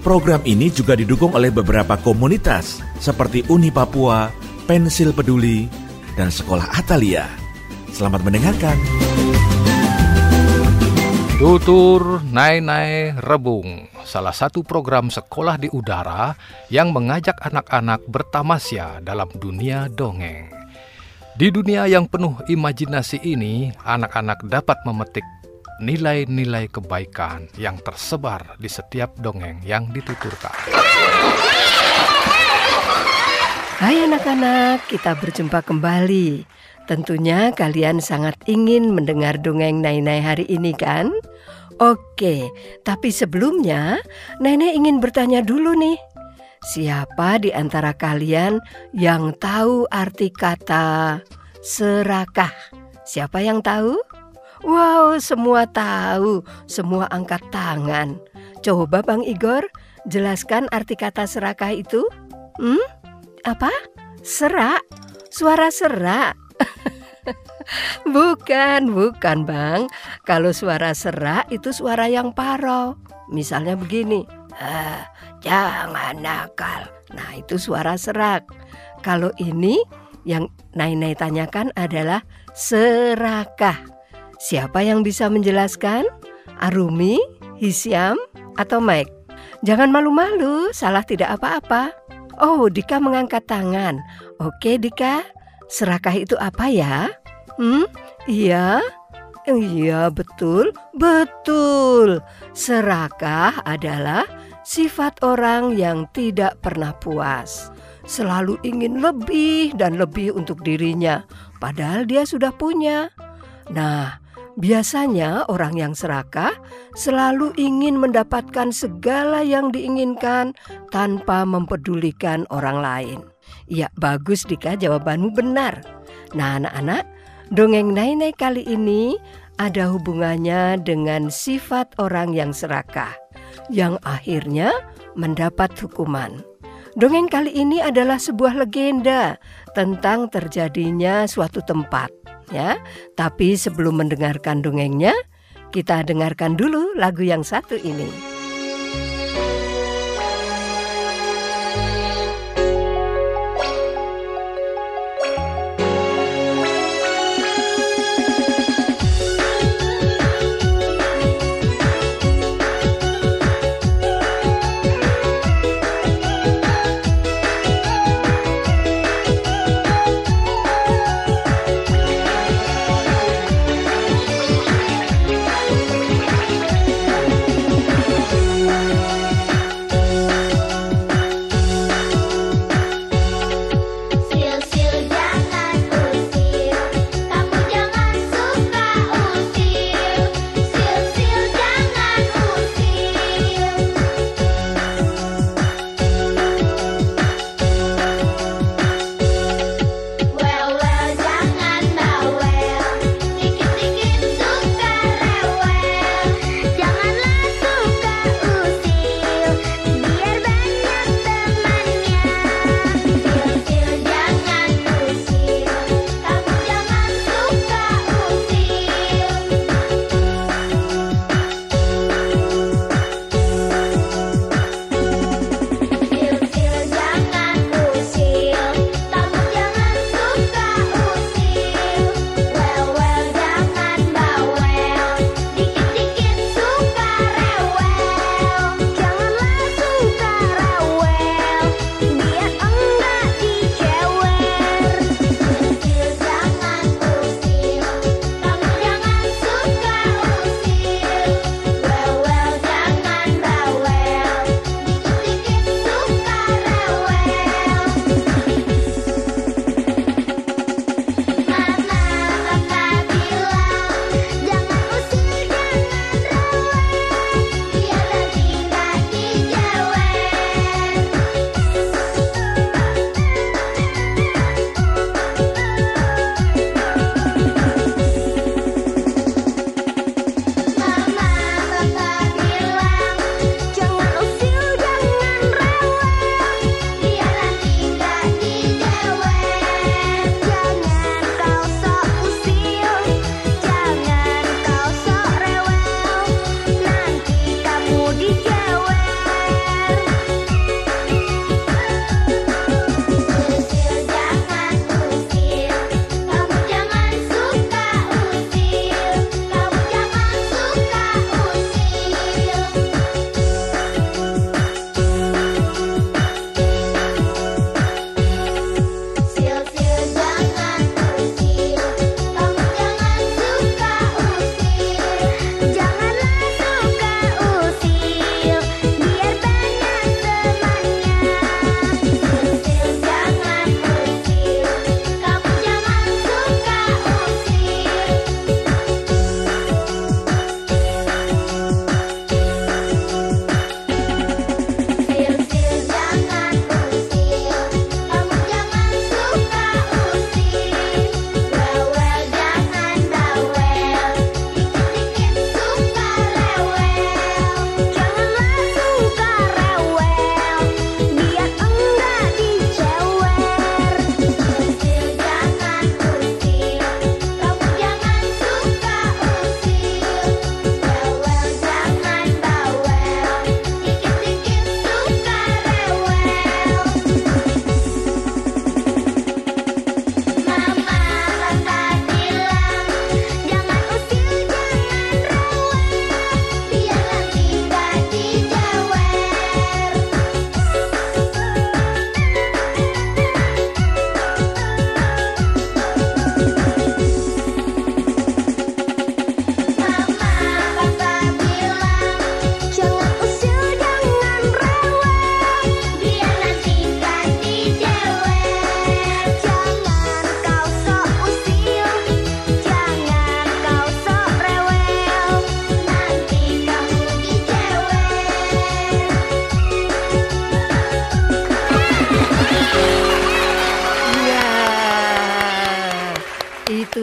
Program ini juga didukung oleh beberapa komunitas seperti Uni Papua, Pensil Peduli, dan Sekolah Atalia. Selamat mendengarkan. Tutur Nai Nai Rebung, salah satu program sekolah di udara yang mengajak anak-anak bertamasya dalam dunia dongeng. Di dunia yang penuh imajinasi ini, anak-anak dapat memetik nilai-nilai kebaikan yang tersebar di setiap dongeng yang dituturkan. Hai anak-anak, kita berjumpa kembali. Tentunya kalian sangat ingin mendengar dongeng Nai-Nai hari ini kan? Oke, tapi sebelumnya Nenek ingin bertanya dulu nih. Siapa di antara kalian yang tahu arti kata serakah? Siapa yang tahu? Wow, semua tahu, semua angkat tangan. Coba Bang Igor, jelaskan arti kata serakah itu. Hmm? apa? Serak? Suara serak? bukan, bukan bang. Kalau suara serak itu suara yang parau. Misalnya begini. Ah, jangan nakal. Nah itu suara serak. Kalau ini yang Nai-Nai tanyakan adalah serakah. Siapa yang bisa menjelaskan? Arumi, Hisyam, atau Mike? Jangan malu-malu, salah tidak apa-apa. Oh, Dika mengangkat tangan. Oke, Dika. Serakah itu apa ya? Hmm? Iya? Iya, betul. Betul. Serakah adalah sifat orang yang tidak pernah puas. Selalu ingin lebih dan lebih untuk dirinya, padahal dia sudah punya. Nah, Biasanya orang yang serakah selalu ingin mendapatkan segala yang diinginkan tanpa mempedulikan orang lain. Ya bagus Dika jawabanmu benar. Nah anak-anak, dongeng Nai kali ini ada hubungannya dengan sifat orang yang serakah yang akhirnya mendapat hukuman. Dongeng kali ini adalah sebuah legenda tentang terjadinya suatu tempat ya. Tapi sebelum mendengarkan dongengnya, kita dengarkan dulu lagu yang satu ini.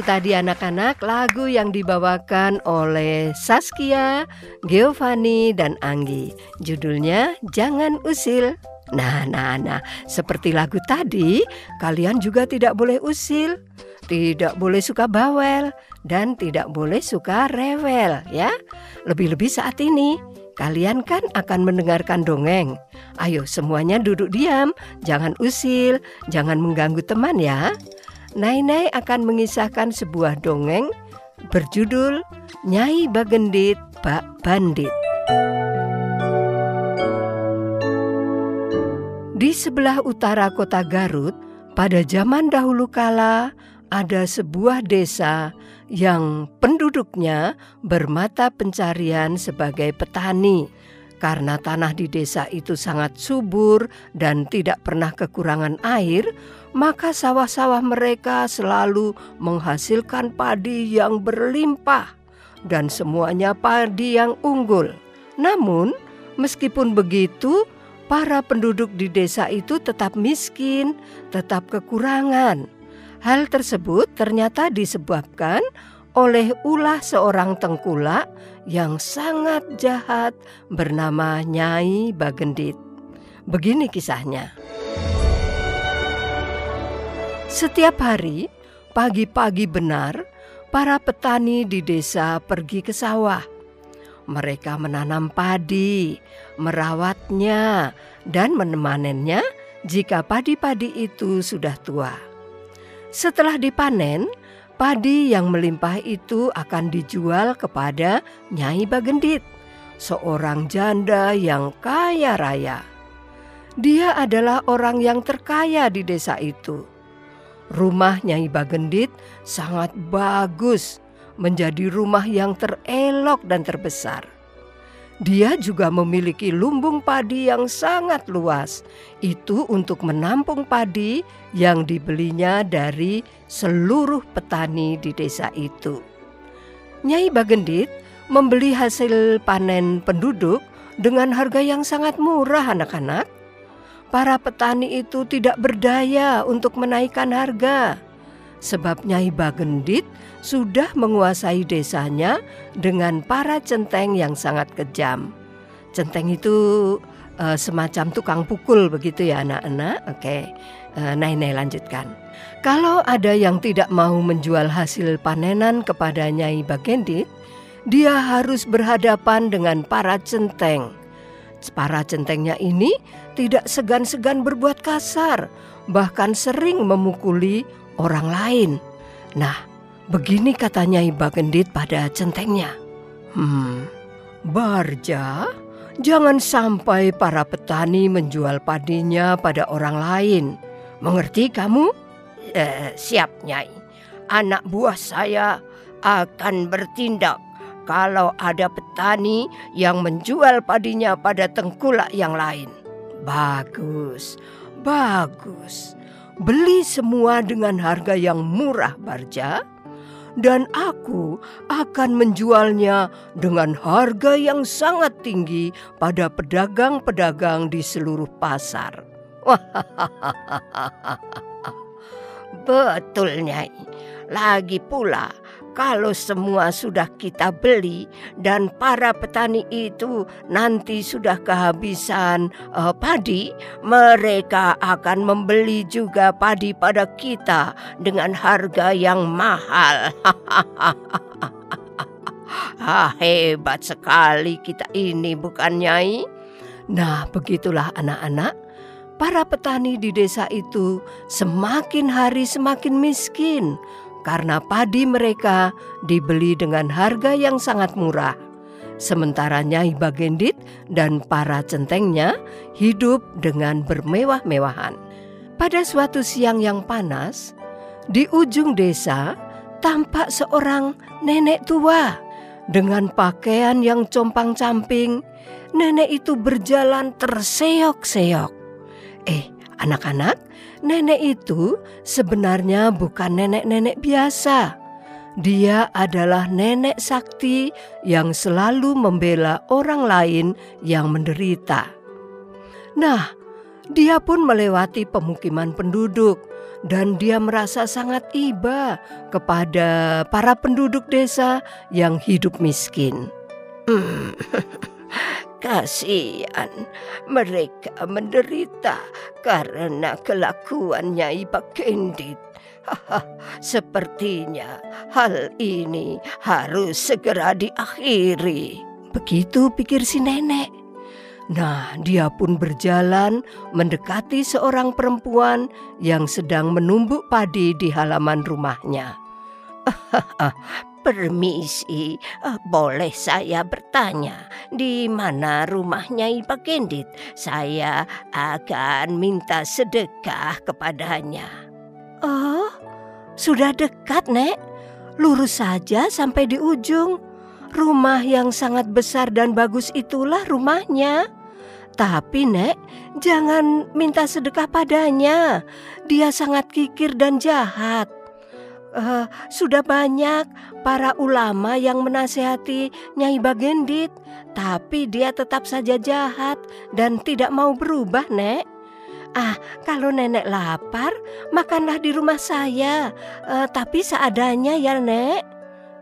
Tadi anak-anak lagu yang dibawakan oleh Saskia, Giovanni, dan Anggi. Judulnya Jangan Usil. Nah, nah, nah, seperti lagu tadi, kalian juga tidak boleh usil, tidak boleh suka bawel, dan tidak boleh suka rewel, ya. Lebih-lebih saat ini, kalian kan akan mendengarkan dongeng. Ayo, semuanya duduk diam, jangan usil, jangan mengganggu teman, ya. Nai akan mengisahkan sebuah dongeng berjudul Nyai Bagendit Pak Bandit. Di sebelah utara kota Garut, pada zaman dahulu kala ada sebuah desa yang penduduknya bermata pencarian sebagai petani. Karena tanah di desa itu sangat subur dan tidak pernah kekurangan air, maka sawah-sawah mereka selalu menghasilkan padi yang berlimpah dan semuanya padi yang unggul. Namun, meskipun begitu, para penduduk di desa itu tetap miskin, tetap kekurangan. Hal tersebut ternyata disebabkan oleh ulah seorang tengkulak yang sangat jahat bernama Nyai Bagendit. Begini kisahnya. Setiap hari, pagi-pagi benar, para petani di desa pergi ke sawah. Mereka menanam padi, merawatnya, dan menemanennya jika padi-padi itu sudah tua. Setelah dipanen, padi yang melimpah itu akan dijual kepada Nyai Bagendit, seorang janda yang kaya raya. Dia adalah orang yang terkaya di desa itu Rumah Nyai Bagendit sangat bagus, menjadi rumah yang terelok dan terbesar. Dia juga memiliki lumbung padi yang sangat luas. Itu untuk menampung padi yang dibelinya dari seluruh petani di desa itu. Nyai Bagendit membeli hasil panen penduduk dengan harga yang sangat murah anak-anak para petani itu tidak berdaya untuk menaikkan harga. Sebab Nyai Bagendit sudah menguasai desanya dengan para centeng yang sangat kejam. Centeng itu uh, semacam tukang pukul begitu ya anak-anak. Oke, uh, Nai Nai lanjutkan. Kalau ada yang tidak mau menjual hasil panenan kepada Nyai Bagendit, dia harus berhadapan dengan para centeng Para centengnya ini tidak segan-segan berbuat kasar, bahkan sering memukuli orang lain. Nah, begini katanya Iba Gendit pada centengnya. Hmm, Barja, jangan sampai para petani menjual padinya pada orang lain. Mengerti kamu? Eh, siap, Nyai. Anak buah saya akan bertindak kalau ada petani yang menjual padinya pada tengkulak yang lain. Bagus, bagus. Beli semua dengan harga yang murah, Barja. Dan aku akan menjualnya dengan harga yang sangat tinggi pada pedagang-pedagang di seluruh pasar. Betul, Nyai. Lagi pula, kalau semua sudah kita beli dan para petani itu nanti sudah kehabisan uh, padi, mereka akan membeli juga padi pada kita dengan harga yang mahal. ah, hebat sekali kita ini bukan Nyai? Nah, begitulah anak-anak. Para petani di desa itu semakin hari semakin miskin karena padi mereka dibeli dengan harga yang sangat murah. Sementara Nyai Bagendit dan para centengnya hidup dengan bermewah-mewahan. Pada suatu siang yang panas, di ujung desa tampak seorang nenek tua dengan pakaian yang compang-camping. Nenek itu berjalan terseok-seok. Eh, anak-anak, nenek itu sebenarnya bukan nenek-nenek biasa. Dia adalah nenek sakti yang selalu membela orang lain yang menderita. Nah, dia pun melewati pemukiman penduduk dan dia merasa sangat iba kepada para penduduk desa yang hidup miskin. Hmm, kasihan mereka menderita karena kelakuannya Iba Kendit. Sepertinya hal ini harus segera diakhiri. Begitu pikir si nenek. Nah, dia pun berjalan mendekati seorang perempuan yang sedang menumbuk padi di halaman rumahnya. Permisi, eh, boleh saya bertanya di mana rumahnya Ipa Kendit? Saya akan minta sedekah kepadanya. Oh, sudah dekat, Nek. Lurus saja sampai di ujung. Rumah yang sangat besar dan bagus itulah rumahnya. Tapi Nek, jangan minta sedekah padanya. Dia sangat kikir dan jahat. Uh, sudah banyak para ulama yang menasehati Nyai Bagendit, tapi dia tetap saja jahat dan tidak mau berubah, Nek. Ah, kalau nenek lapar, makanlah di rumah saya. Uh, tapi seadanya ya, Nek.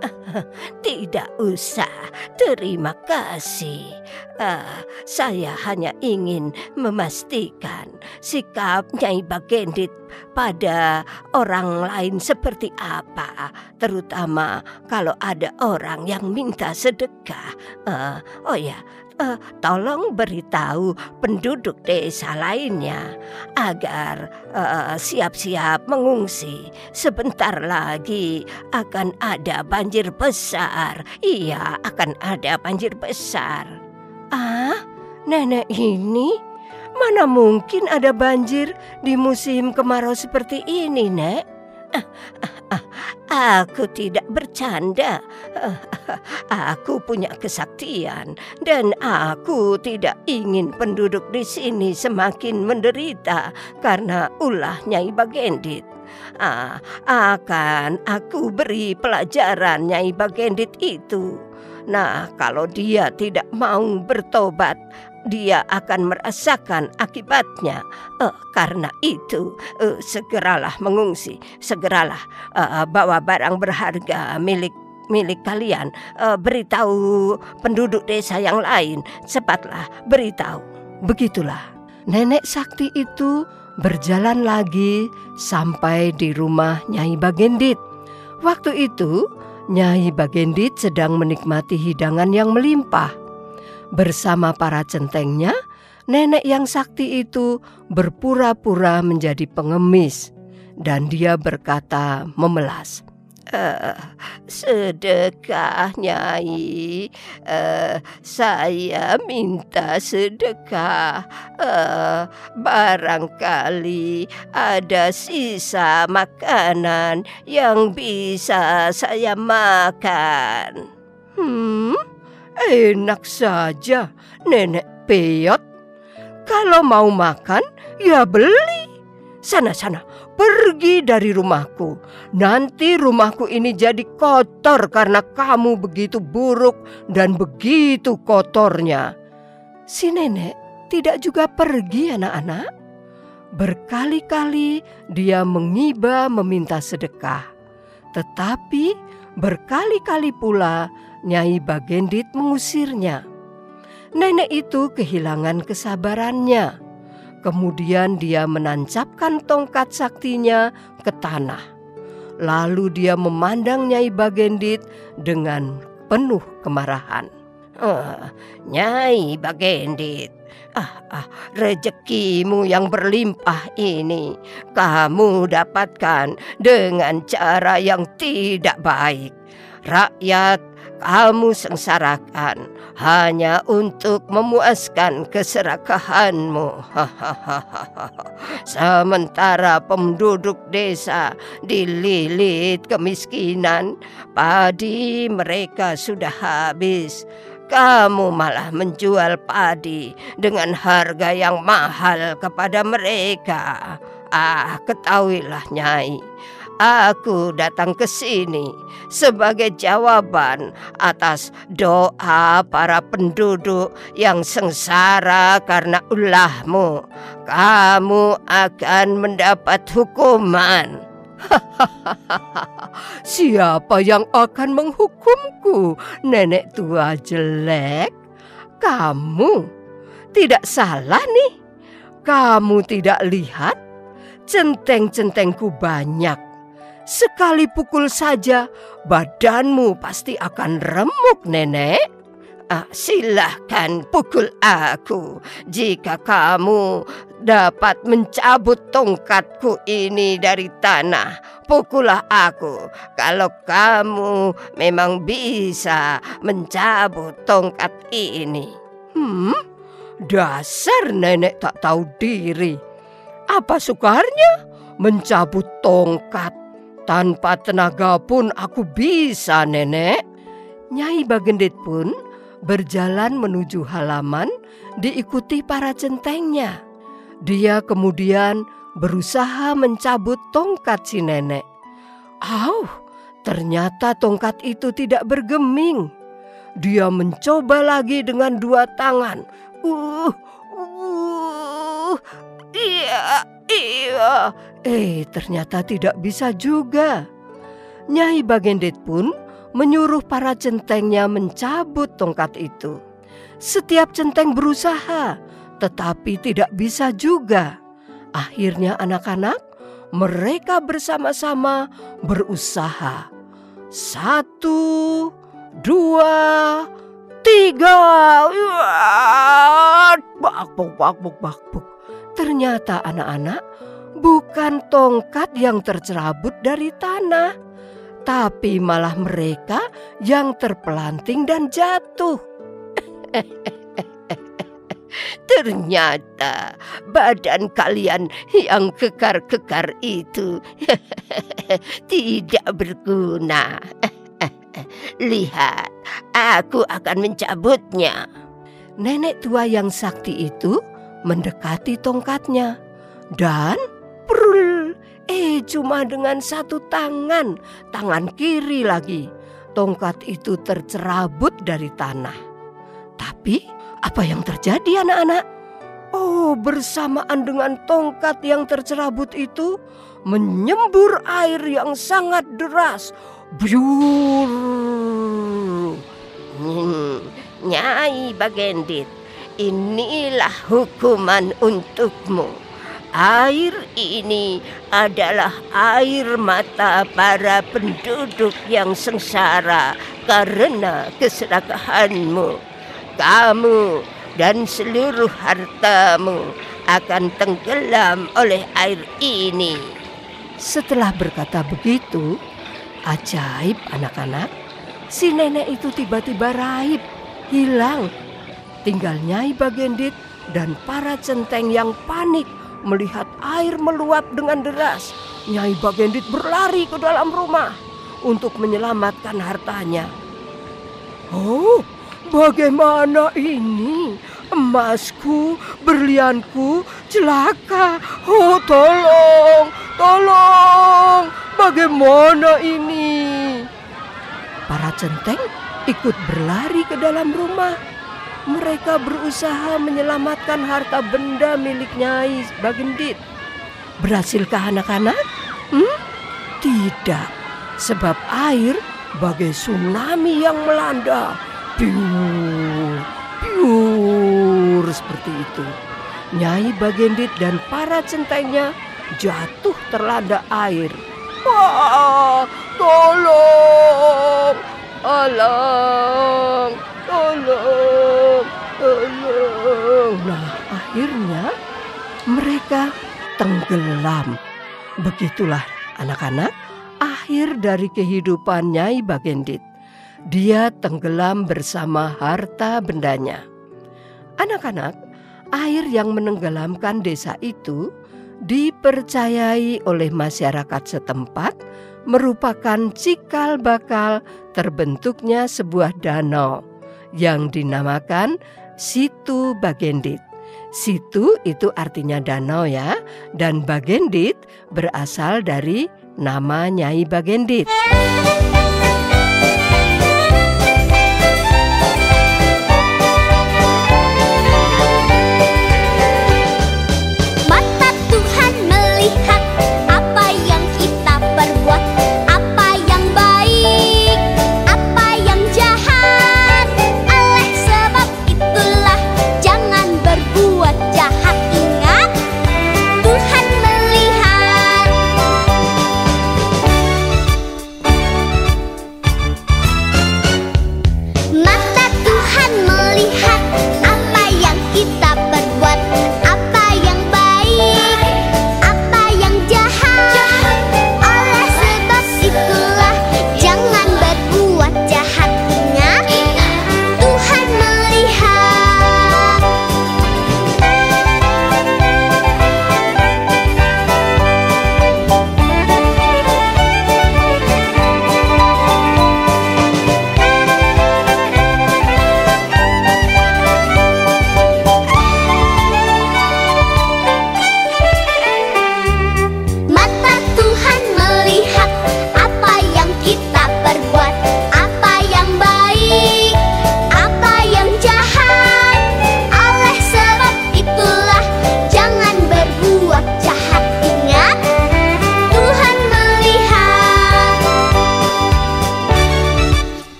Tidak usah, terima kasih. Uh, saya hanya ingin memastikan sikap Nyai Bagendit pada orang lain seperti apa, terutama kalau ada orang yang minta sedekah. Uh, oh ya, uh, tolong beritahu penduduk desa lainnya agar eh, siap-siap uh, mengungsi. Sebentar lagi akan ada banjir besar. Iya, akan ada banjir besar. Ah, nenek ini mana mungkin ada banjir di musim kemarau seperti ini, Nek? Aku tidak bercanda. Aku punya kesaktian dan aku tidak ingin penduduk di sini semakin menderita karena ulahnya Nyai Bagendit. Ah, akan aku beri pelajaran Nyai Bagendit itu. Nah, kalau dia tidak mau bertobat, dia akan merasakan akibatnya. Uh, karena itu, uh, segeralah mengungsi, segeralah uh, bawa barang berharga milik milik kalian. Beritahu penduduk desa yang lain, cepatlah beritahu. Begitulah, nenek sakti itu berjalan lagi sampai di rumah Nyai Bagendit. Waktu itu, Nyai Bagendit sedang menikmati hidangan yang melimpah. Bersama para centengnya, nenek yang sakti itu berpura-pura menjadi pengemis dan dia berkata memelas. Uh, sedekah nyai. Uh, saya minta sedekah. Uh, barangkali ada sisa makanan yang bisa saya makan. Hmm Enak saja, nenek peyot. Kalau mau makan, ya beli. Sana-sana, pergi dari rumahku. Nanti rumahku ini jadi kotor karena kamu begitu buruk dan begitu kotornya. Si nenek tidak juga pergi anak-anak. Berkali-kali dia mengiba meminta sedekah. Tetapi berkali-kali pula Nyai Bagendit mengusirnya. Nenek itu kehilangan kesabarannya. Kemudian dia menancapkan tongkat saktinya ke tanah. Lalu dia memandang Nyai Bagendit dengan penuh kemarahan. Uh, Nyai Bagendit, ah, ah, rezekimu yang berlimpah ini kamu dapatkan dengan cara yang tidak baik. Rakyat kamu sengsarakan hanya untuk memuaskan keserakahanmu. Sementara penduduk desa dililit kemiskinan, padi mereka sudah habis. Kamu malah menjual padi dengan harga yang mahal kepada mereka. Ah, ketahuilah Nyai, aku datang ke sini sebagai jawaban atas doa para penduduk yang sengsara karena ulahmu. Kamu akan mendapat hukuman. Siapa yang akan menghukumku, nenek tua jelek? Kamu tidak salah nih. Kamu tidak lihat centeng-centengku banyak Sekali pukul saja badanmu pasti akan remuk nenek. Ah, silahkan pukul aku jika kamu dapat mencabut tongkatku ini dari tanah. Pukullah aku kalau kamu memang bisa mencabut tongkat ini. Hmm, dasar nenek tak tahu diri. Apa sukarnya mencabut tongkat? Tanpa tenaga pun aku bisa, Nenek. Nyai Bagendit pun berjalan menuju halaman diikuti para centengnya. Dia kemudian berusaha mencabut tongkat si nenek. Au, ternyata tongkat itu tidak bergeming. Dia mencoba lagi dengan dua tangan. Uh, uh, iya, iya. Eh, ternyata tidak bisa juga. Nyai Bagendit pun menyuruh para centengnya mencabut tongkat itu. Setiap centeng berusaha, tetapi tidak bisa juga. Akhirnya anak-anak mereka bersama-sama berusaha. Satu, dua, tiga. Bakbuk, bakbuk, bakbuk. Ternyata anak-anak bukan tongkat yang tercerabut dari tanah, tapi malah mereka yang terpelanting dan jatuh. Ternyata badan kalian yang kekar-kekar itu tidak berguna. Lihat, aku akan mencabutnya. Nenek tua yang sakti itu mendekati tongkatnya dan Prul, eh cuma dengan satu tangan, tangan kiri lagi. Tongkat itu tercerabut dari tanah. Tapi apa yang terjadi anak-anak? Oh, bersamaan dengan tongkat yang tercerabut itu menyembur air yang sangat deras. Hmm, Nyai Bagendit, inilah hukuman untukmu. Air ini adalah air mata para penduduk yang sengsara karena keserakahanmu. Kamu dan seluruh hartamu akan tenggelam oleh air ini. Setelah berkata begitu, ajaib anak-anak, si nenek itu tiba-tiba raib, hilang. Tinggal Nyai Bagendit dan para centeng yang panik melihat air meluap dengan deras. Nyai Bagendit berlari ke dalam rumah untuk menyelamatkan hartanya. Oh, bagaimana ini? Emasku, berlianku, celaka. Oh, tolong, tolong. Bagaimana ini? Para centeng ikut berlari ke dalam rumah mereka berusaha menyelamatkan harta benda milik Nyai Bagendit. Berhasilkah anak-anak? Hmm? Tidak, sebab air bagai tsunami yang melanda. Piur, piur seperti itu. Nyai Bagendit dan para centengnya jatuh terlanda air. Wah, tolong, tolong, tolong. Akhirnya mereka tenggelam. Begitulah anak-anak akhir dari kehidupan Nyai Bagendit. Dia tenggelam bersama harta bendanya. Anak-anak, air yang menenggelamkan desa itu dipercayai oleh masyarakat setempat merupakan cikal bakal terbentuknya sebuah danau yang dinamakan Situ Bagendit. Situ itu artinya danau ya, dan Bagendit berasal dari nama Nyai Bagendit.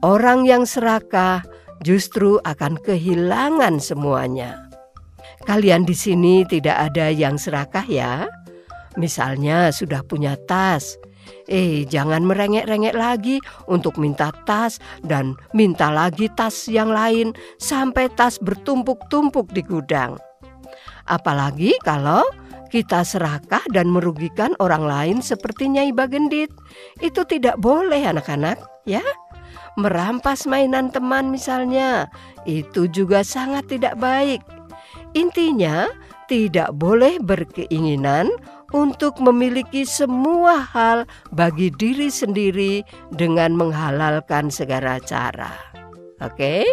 Orang yang serakah justru akan kehilangan semuanya. Kalian di sini tidak ada yang serakah ya? Misalnya sudah punya tas. Eh, jangan merengek-rengek lagi untuk minta tas dan minta lagi tas yang lain sampai tas bertumpuk-tumpuk di gudang. Apalagi kalau kita serakah dan merugikan orang lain seperti Nyai Bagendit. Itu tidak boleh anak-anak, ya merampas mainan teman misalnya, itu juga sangat tidak baik. Intinya, tidak boleh berkeinginan untuk memiliki semua hal bagi diri sendiri dengan menghalalkan segala cara. Oke,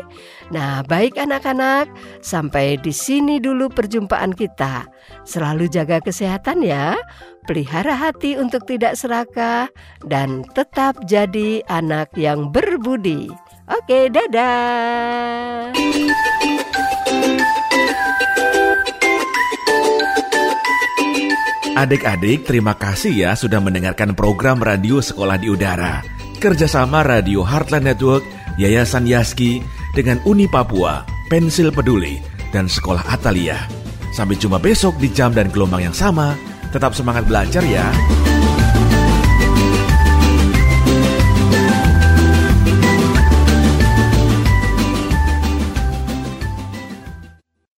nah baik anak-anak, sampai di sini dulu perjumpaan kita. Selalu jaga kesehatan ya, pelihara hati untuk tidak serakah, dan tetap jadi anak yang berbudi. Oke, dadah. Adik-adik, terima kasih ya sudah mendengarkan program Radio Sekolah di Udara. Kerjasama Radio Heartland Network, Yayasan Yaski, dengan Uni Papua, Pensil Peduli, dan Sekolah Atalia. Sampai jumpa besok di jam dan gelombang yang sama. Tetap semangat belajar ya.